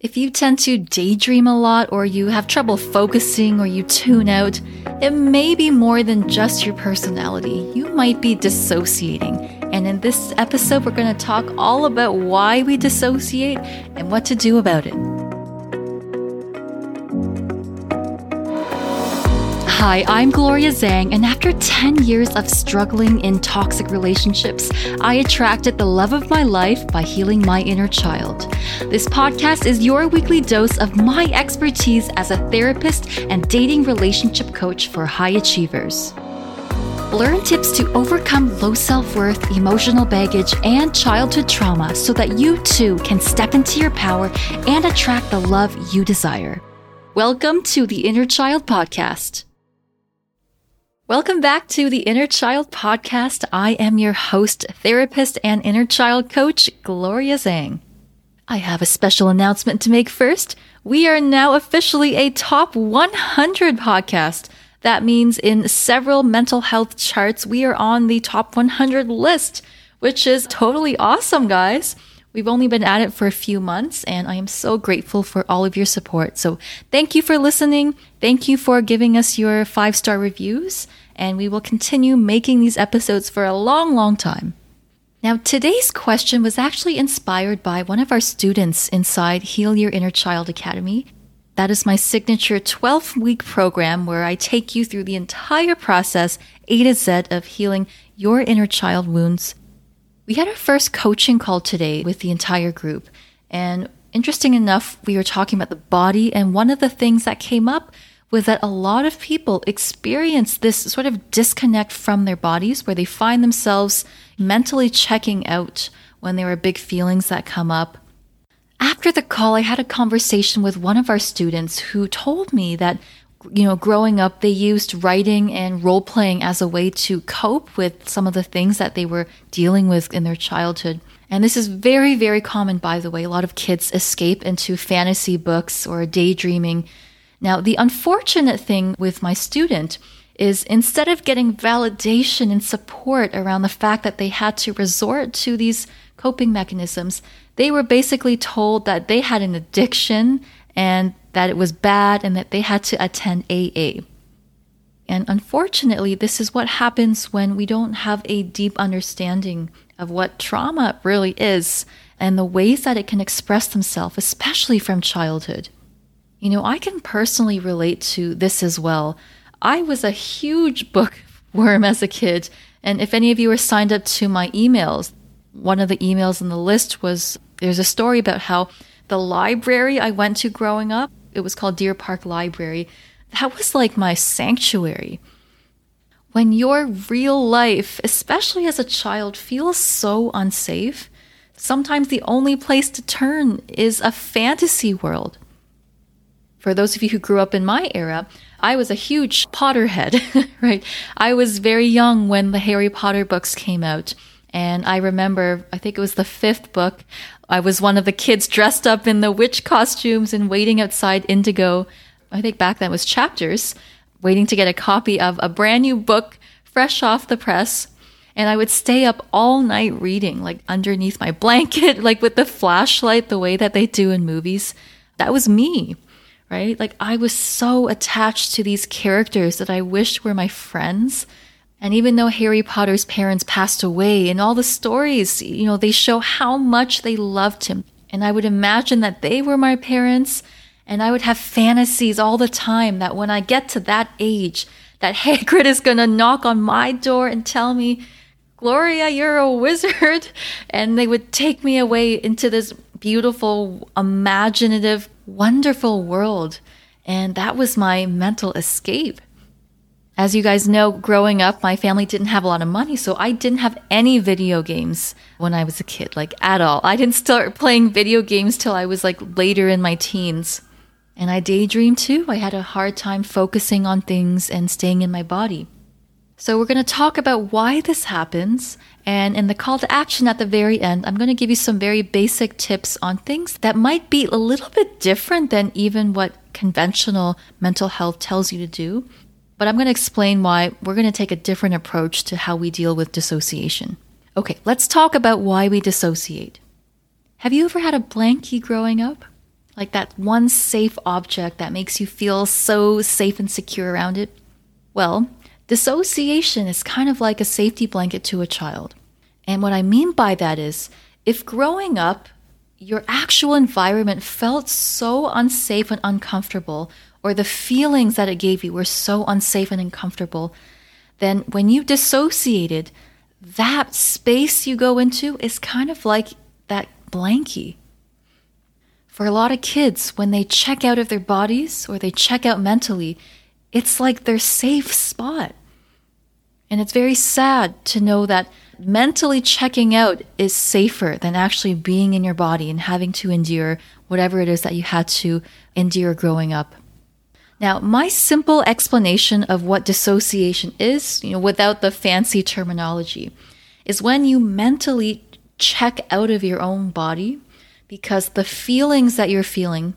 If you tend to daydream a lot, or you have trouble focusing, or you tune out, it may be more than just your personality. You might be dissociating. And in this episode, we're going to talk all about why we dissociate and what to do about it. Hi, I'm Gloria Zhang, and after 10 years of struggling in toxic relationships, I attracted the love of my life by healing my inner child. This podcast is your weekly dose of my expertise as a therapist and dating relationship coach for high achievers. Learn tips to overcome low self worth, emotional baggage, and childhood trauma so that you too can step into your power and attract the love you desire. Welcome to the Inner Child Podcast. Welcome back to the Inner Child Podcast. I am your host, therapist, and inner child coach, Gloria Zhang. I have a special announcement to make first. We are now officially a top 100 podcast. That means in several mental health charts, we are on the top 100 list, which is totally awesome, guys. We've only been at it for a few months, and I am so grateful for all of your support. So, thank you for listening. Thank you for giving us your five star reviews, and we will continue making these episodes for a long, long time. Now, today's question was actually inspired by one of our students inside Heal Your Inner Child Academy. That is my signature 12 week program where I take you through the entire process, A to Z, of healing your inner child wounds we had our first coaching call today with the entire group. And interesting enough, we were talking about the body. And one of the things that came up was that a lot of people experience this sort of disconnect from their bodies where they find themselves mentally checking out when there are big feelings that come up. After the call, I had a conversation with one of our students who told me that you know, growing up, they used writing and role playing as a way to cope with some of the things that they were dealing with in their childhood. And this is very, very common, by the way. A lot of kids escape into fantasy books or daydreaming. Now, the unfortunate thing with my student is instead of getting validation and support around the fact that they had to resort to these coping mechanisms, they were basically told that they had an addiction and that it was bad and that they had to attend AA. And unfortunately, this is what happens when we don't have a deep understanding of what trauma really is and the ways that it can express themselves, especially from childhood. You know, I can personally relate to this as well. I was a huge bookworm as a kid. And if any of you are signed up to my emails, one of the emails in the list was there's a story about how the library I went to growing up it was called Deer Park Library. That was like my sanctuary. When your real life, especially as a child, feels so unsafe, sometimes the only place to turn is a fantasy world. For those of you who grew up in my era, I was a huge Potterhead, right? I was very young when the Harry Potter books came out. And I remember, I think it was the fifth book, I was one of the kids dressed up in the witch costumes and waiting outside Indigo. I think back then was chapters, waiting to get a copy of a brand new book fresh off the press. And I would stay up all night reading, like underneath my blanket, like with the flashlight, the way that they do in movies. That was me, right? Like I was so attached to these characters that I wished were my friends. And even though Harry Potter's parents passed away in all the stories, you know, they show how much they loved him. And I would imagine that they were my parents and I would have fantasies all the time that when I get to that age, that Hagrid is going to knock on my door and tell me, Gloria, you're a wizard. And they would take me away into this beautiful, imaginative, wonderful world. And that was my mental escape. As you guys know, growing up, my family didn't have a lot of money, so I didn't have any video games when I was a kid, like at all. I didn't start playing video games till I was like later in my teens. And I daydreamed too. I had a hard time focusing on things and staying in my body. So, we're going to talk about why this happens. And in the call to action at the very end, I'm going to give you some very basic tips on things that might be a little bit different than even what conventional mental health tells you to do but I'm going to explain why we're going to take a different approach to how we deal with dissociation. Okay, let's talk about why we dissociate. Have you ever had a blankie growing up? Like that one safe object that makes you feel so safe and secure around it? Well, dissociation is kind of like a safety blanket to a child. And what I mean by that is if growing up, your actual environment felt so unsafe and uncomfortable, or the feelings that it gave you were so unsafe and uncomfortable, then when you dissociated, that space you go into is kind of like that blankie. For a lot of kids, when they check out of their bodies or they check out mentally, it's like their safe spot. And it's very sad to know that mentally checking out is safer than actually being in your body and having to endure whatever it is that you had to endure growing up. Now, my simple explanation of what dissociation is, you know, without the fancy terminology, is when you mentally check out of your own body because the feelings that you're feeling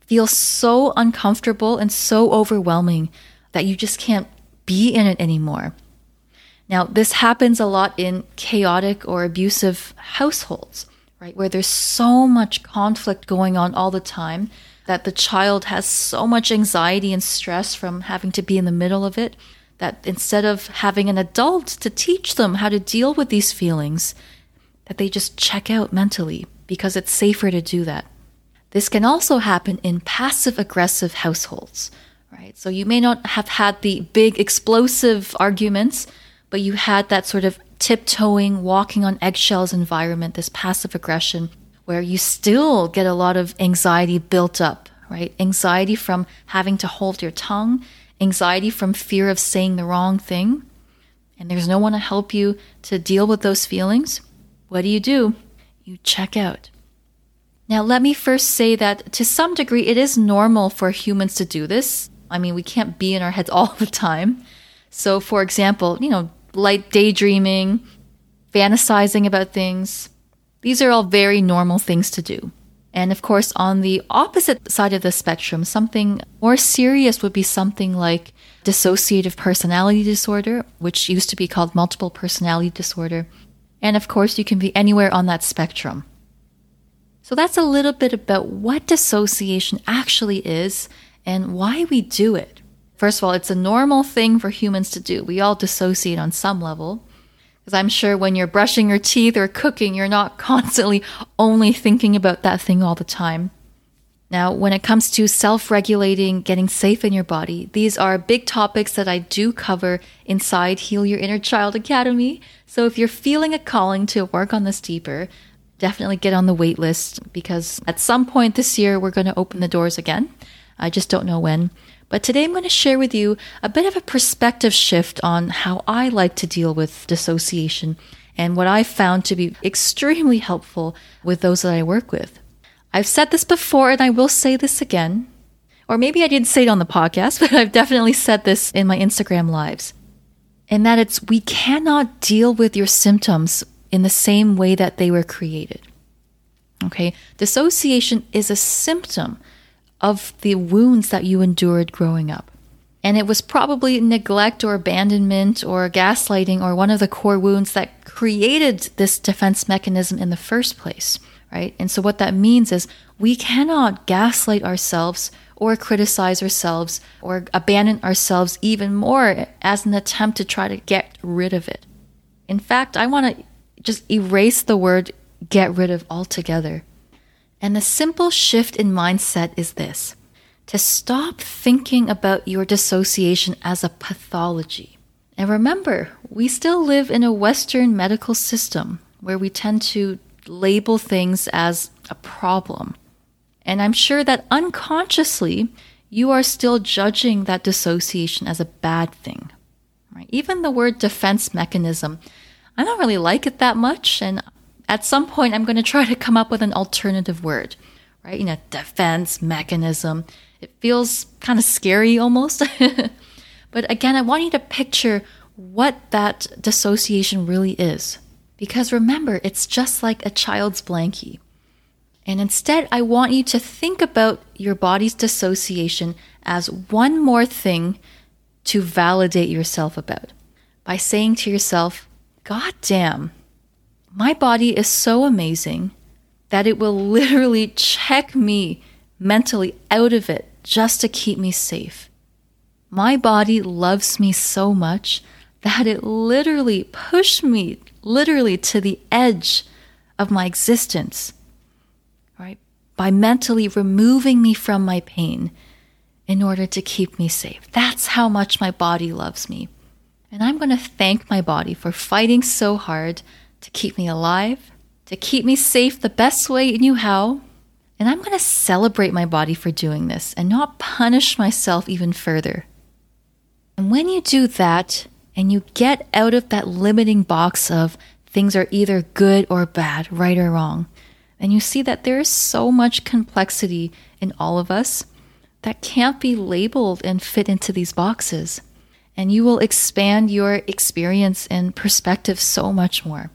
feel so uncomfortable and so overwhelming that you just can't be in it anymore. Now, this happens a lot in chaotic or abusive households, right? Where there's so much conflict going on all the time that the child has so much anxiety and stress from having to be in the middle of it that instead of having an adult to teach them how to deal with these feelings, that they just check out mentally because it's safer to do that. This can also happen in passive aggressive households, right? So you may not have had the big explosive arguments, but you had that sort of tiptoeing, walking on eggshells environment, this passive aggression, where you still get a lot of anxiety built up, right? Anxiety from having to hold your tongue, anxiety from fear of saying the wrong thing. And there's no one to help you to deal with those feelings. What do you do? You check out. Now, let me first say that to some degree, it is normal for humans to do this. I mean, we can't be in our heads all the time. So, for example, you know, light daydreaming, fantasizing about things, these are all very normal things to do. And of course, on the opposite side of the spectrum, something more serious would be something like dissociative personality disorder, which used to be called multiple personality disorder. And of course, you can be anywhere on that spectrum. So that's a little bit about what dissociation actually is and why we do it. First of all, it's a normal thing for humans to do. We all dissociate on some level. Because I'm sure when you're brushing your teeth or cooking, you're not constantly only thinking about that thing all the time. Now, when it comes to self regulating, getting safe in your body, these are big topics that I do cover inside Heal Your Inner Child Academy. So if you're feeling a calling to work on this deeper, definitely get on the wait list because at some point this year, we're going to open the doors again. I just don't know when. But today I'm going to share with you a bit of a perspective shift on how I like to deal with dissociation and what I found to be extremely helpful with those that I work with. I've said this before and I will say this again. Or maybe I didn't say it on the podcast, but I've definitely said this in my Instagram lives. And that it's we cannot deal with your symptoms in the same way that they were created. Okay? Dissociation is a symptom of the wounds that you endured growing up. And it was probably neglect or abandonment or gaslighting or one of the core wounds that created this defense mechanism in the first place, right? And so, what that means is we cannot gaslight ourselves or criticize ourselves or abandon ourselves even more as an attempt to try to get rid of it. In fact, I want to just erase the word get rid of altogether. And the simple shift in mindset is this to stop thinking about your dissociation as a pathology. And remember, we still live in a Western medical system where we tend to label things as a problem. And I'm sure that unconsciously, you are still judging that dissociation as a bad thing. Right? Even the word defense mechanism, I don't really like it that much, and at some point, I'm going to try to come up with an alternative word, right? You know, defense mechanism. It feels kind of scary almost. but again, I want you to picture what that dissociation really is. Because remember, it's just like a child's blankie. And instead, I want you to think about your body's dissociation as one more thing to validate yourself about by saying to yourself, God damn, my body is so amazing that it will literally check me mentally out of it just to keep me safe. My body loves me so much that it literally pushed me literally to the edge of my existence, right? By mentally removing me from my pain in order to keep me safe. That's how much my body loves me. And I'm going to thank my body for fighting so hard to keep me alive, to keep me safe the best way it knew how. And I'm going to celebrate my body for doing this and not punish myself even further. And when you do that and you get out of that limiting box of things are either good or bad, right or wrong, and you see that there is so much complexity in all of us that can't be labeled and fit into these boxes. And you will expand your experience and perspective so much more.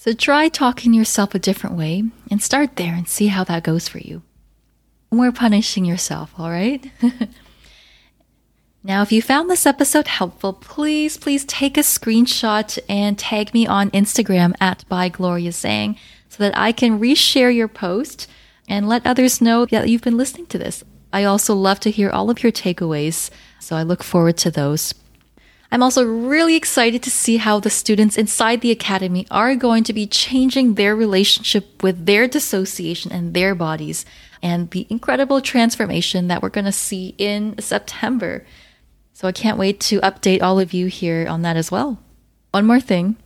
So try talking yourself a different way and start there and see how that goes for you. We're punishing yourself, all right? now, if you found this episode helpful, please, please take a screenshot and tag me on Instagram at by Gloria Zhang so that I can reshare your post and let others know that you've been listening to this. I also love to hear all of your takeaways, so I look forward to those. I'm also really excited to see how the students inside the academy are going to be changing their relationship with their dissociation and their bodies and the incredible transformation that we're going to see in September. So I can't wait to update all of you here on that as well. One more thing.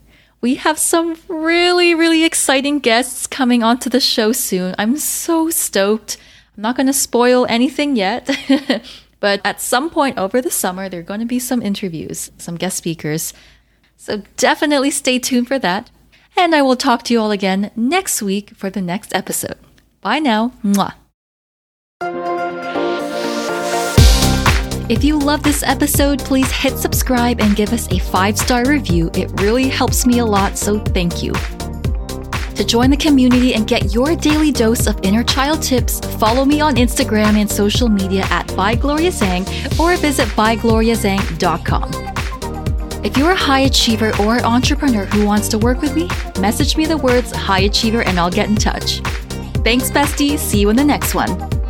We have some really, really exciting guests coming onto the show soon. I'm so stoked. I'm not going to spoil anything yet, but at some point over the summer, there are going to be some interviews, some guest speakers. So definitely stay tuned for that. And I will talk to you all again next week for the next episode. Bye now. Mwah. If you love this episode, please hit subscribe and give us a five star review. It really helps me a lot, so thank you. To join the community and get your daily dose of inner child tips, follow me on Instagram and social media at ByGloriaZhang or visit bygloriazhang.com. If you're a high achiever or entrepreneur who wants to work with me, message me the words high achiever and I'll get in touch. Thanks, bestie. See you in the next one.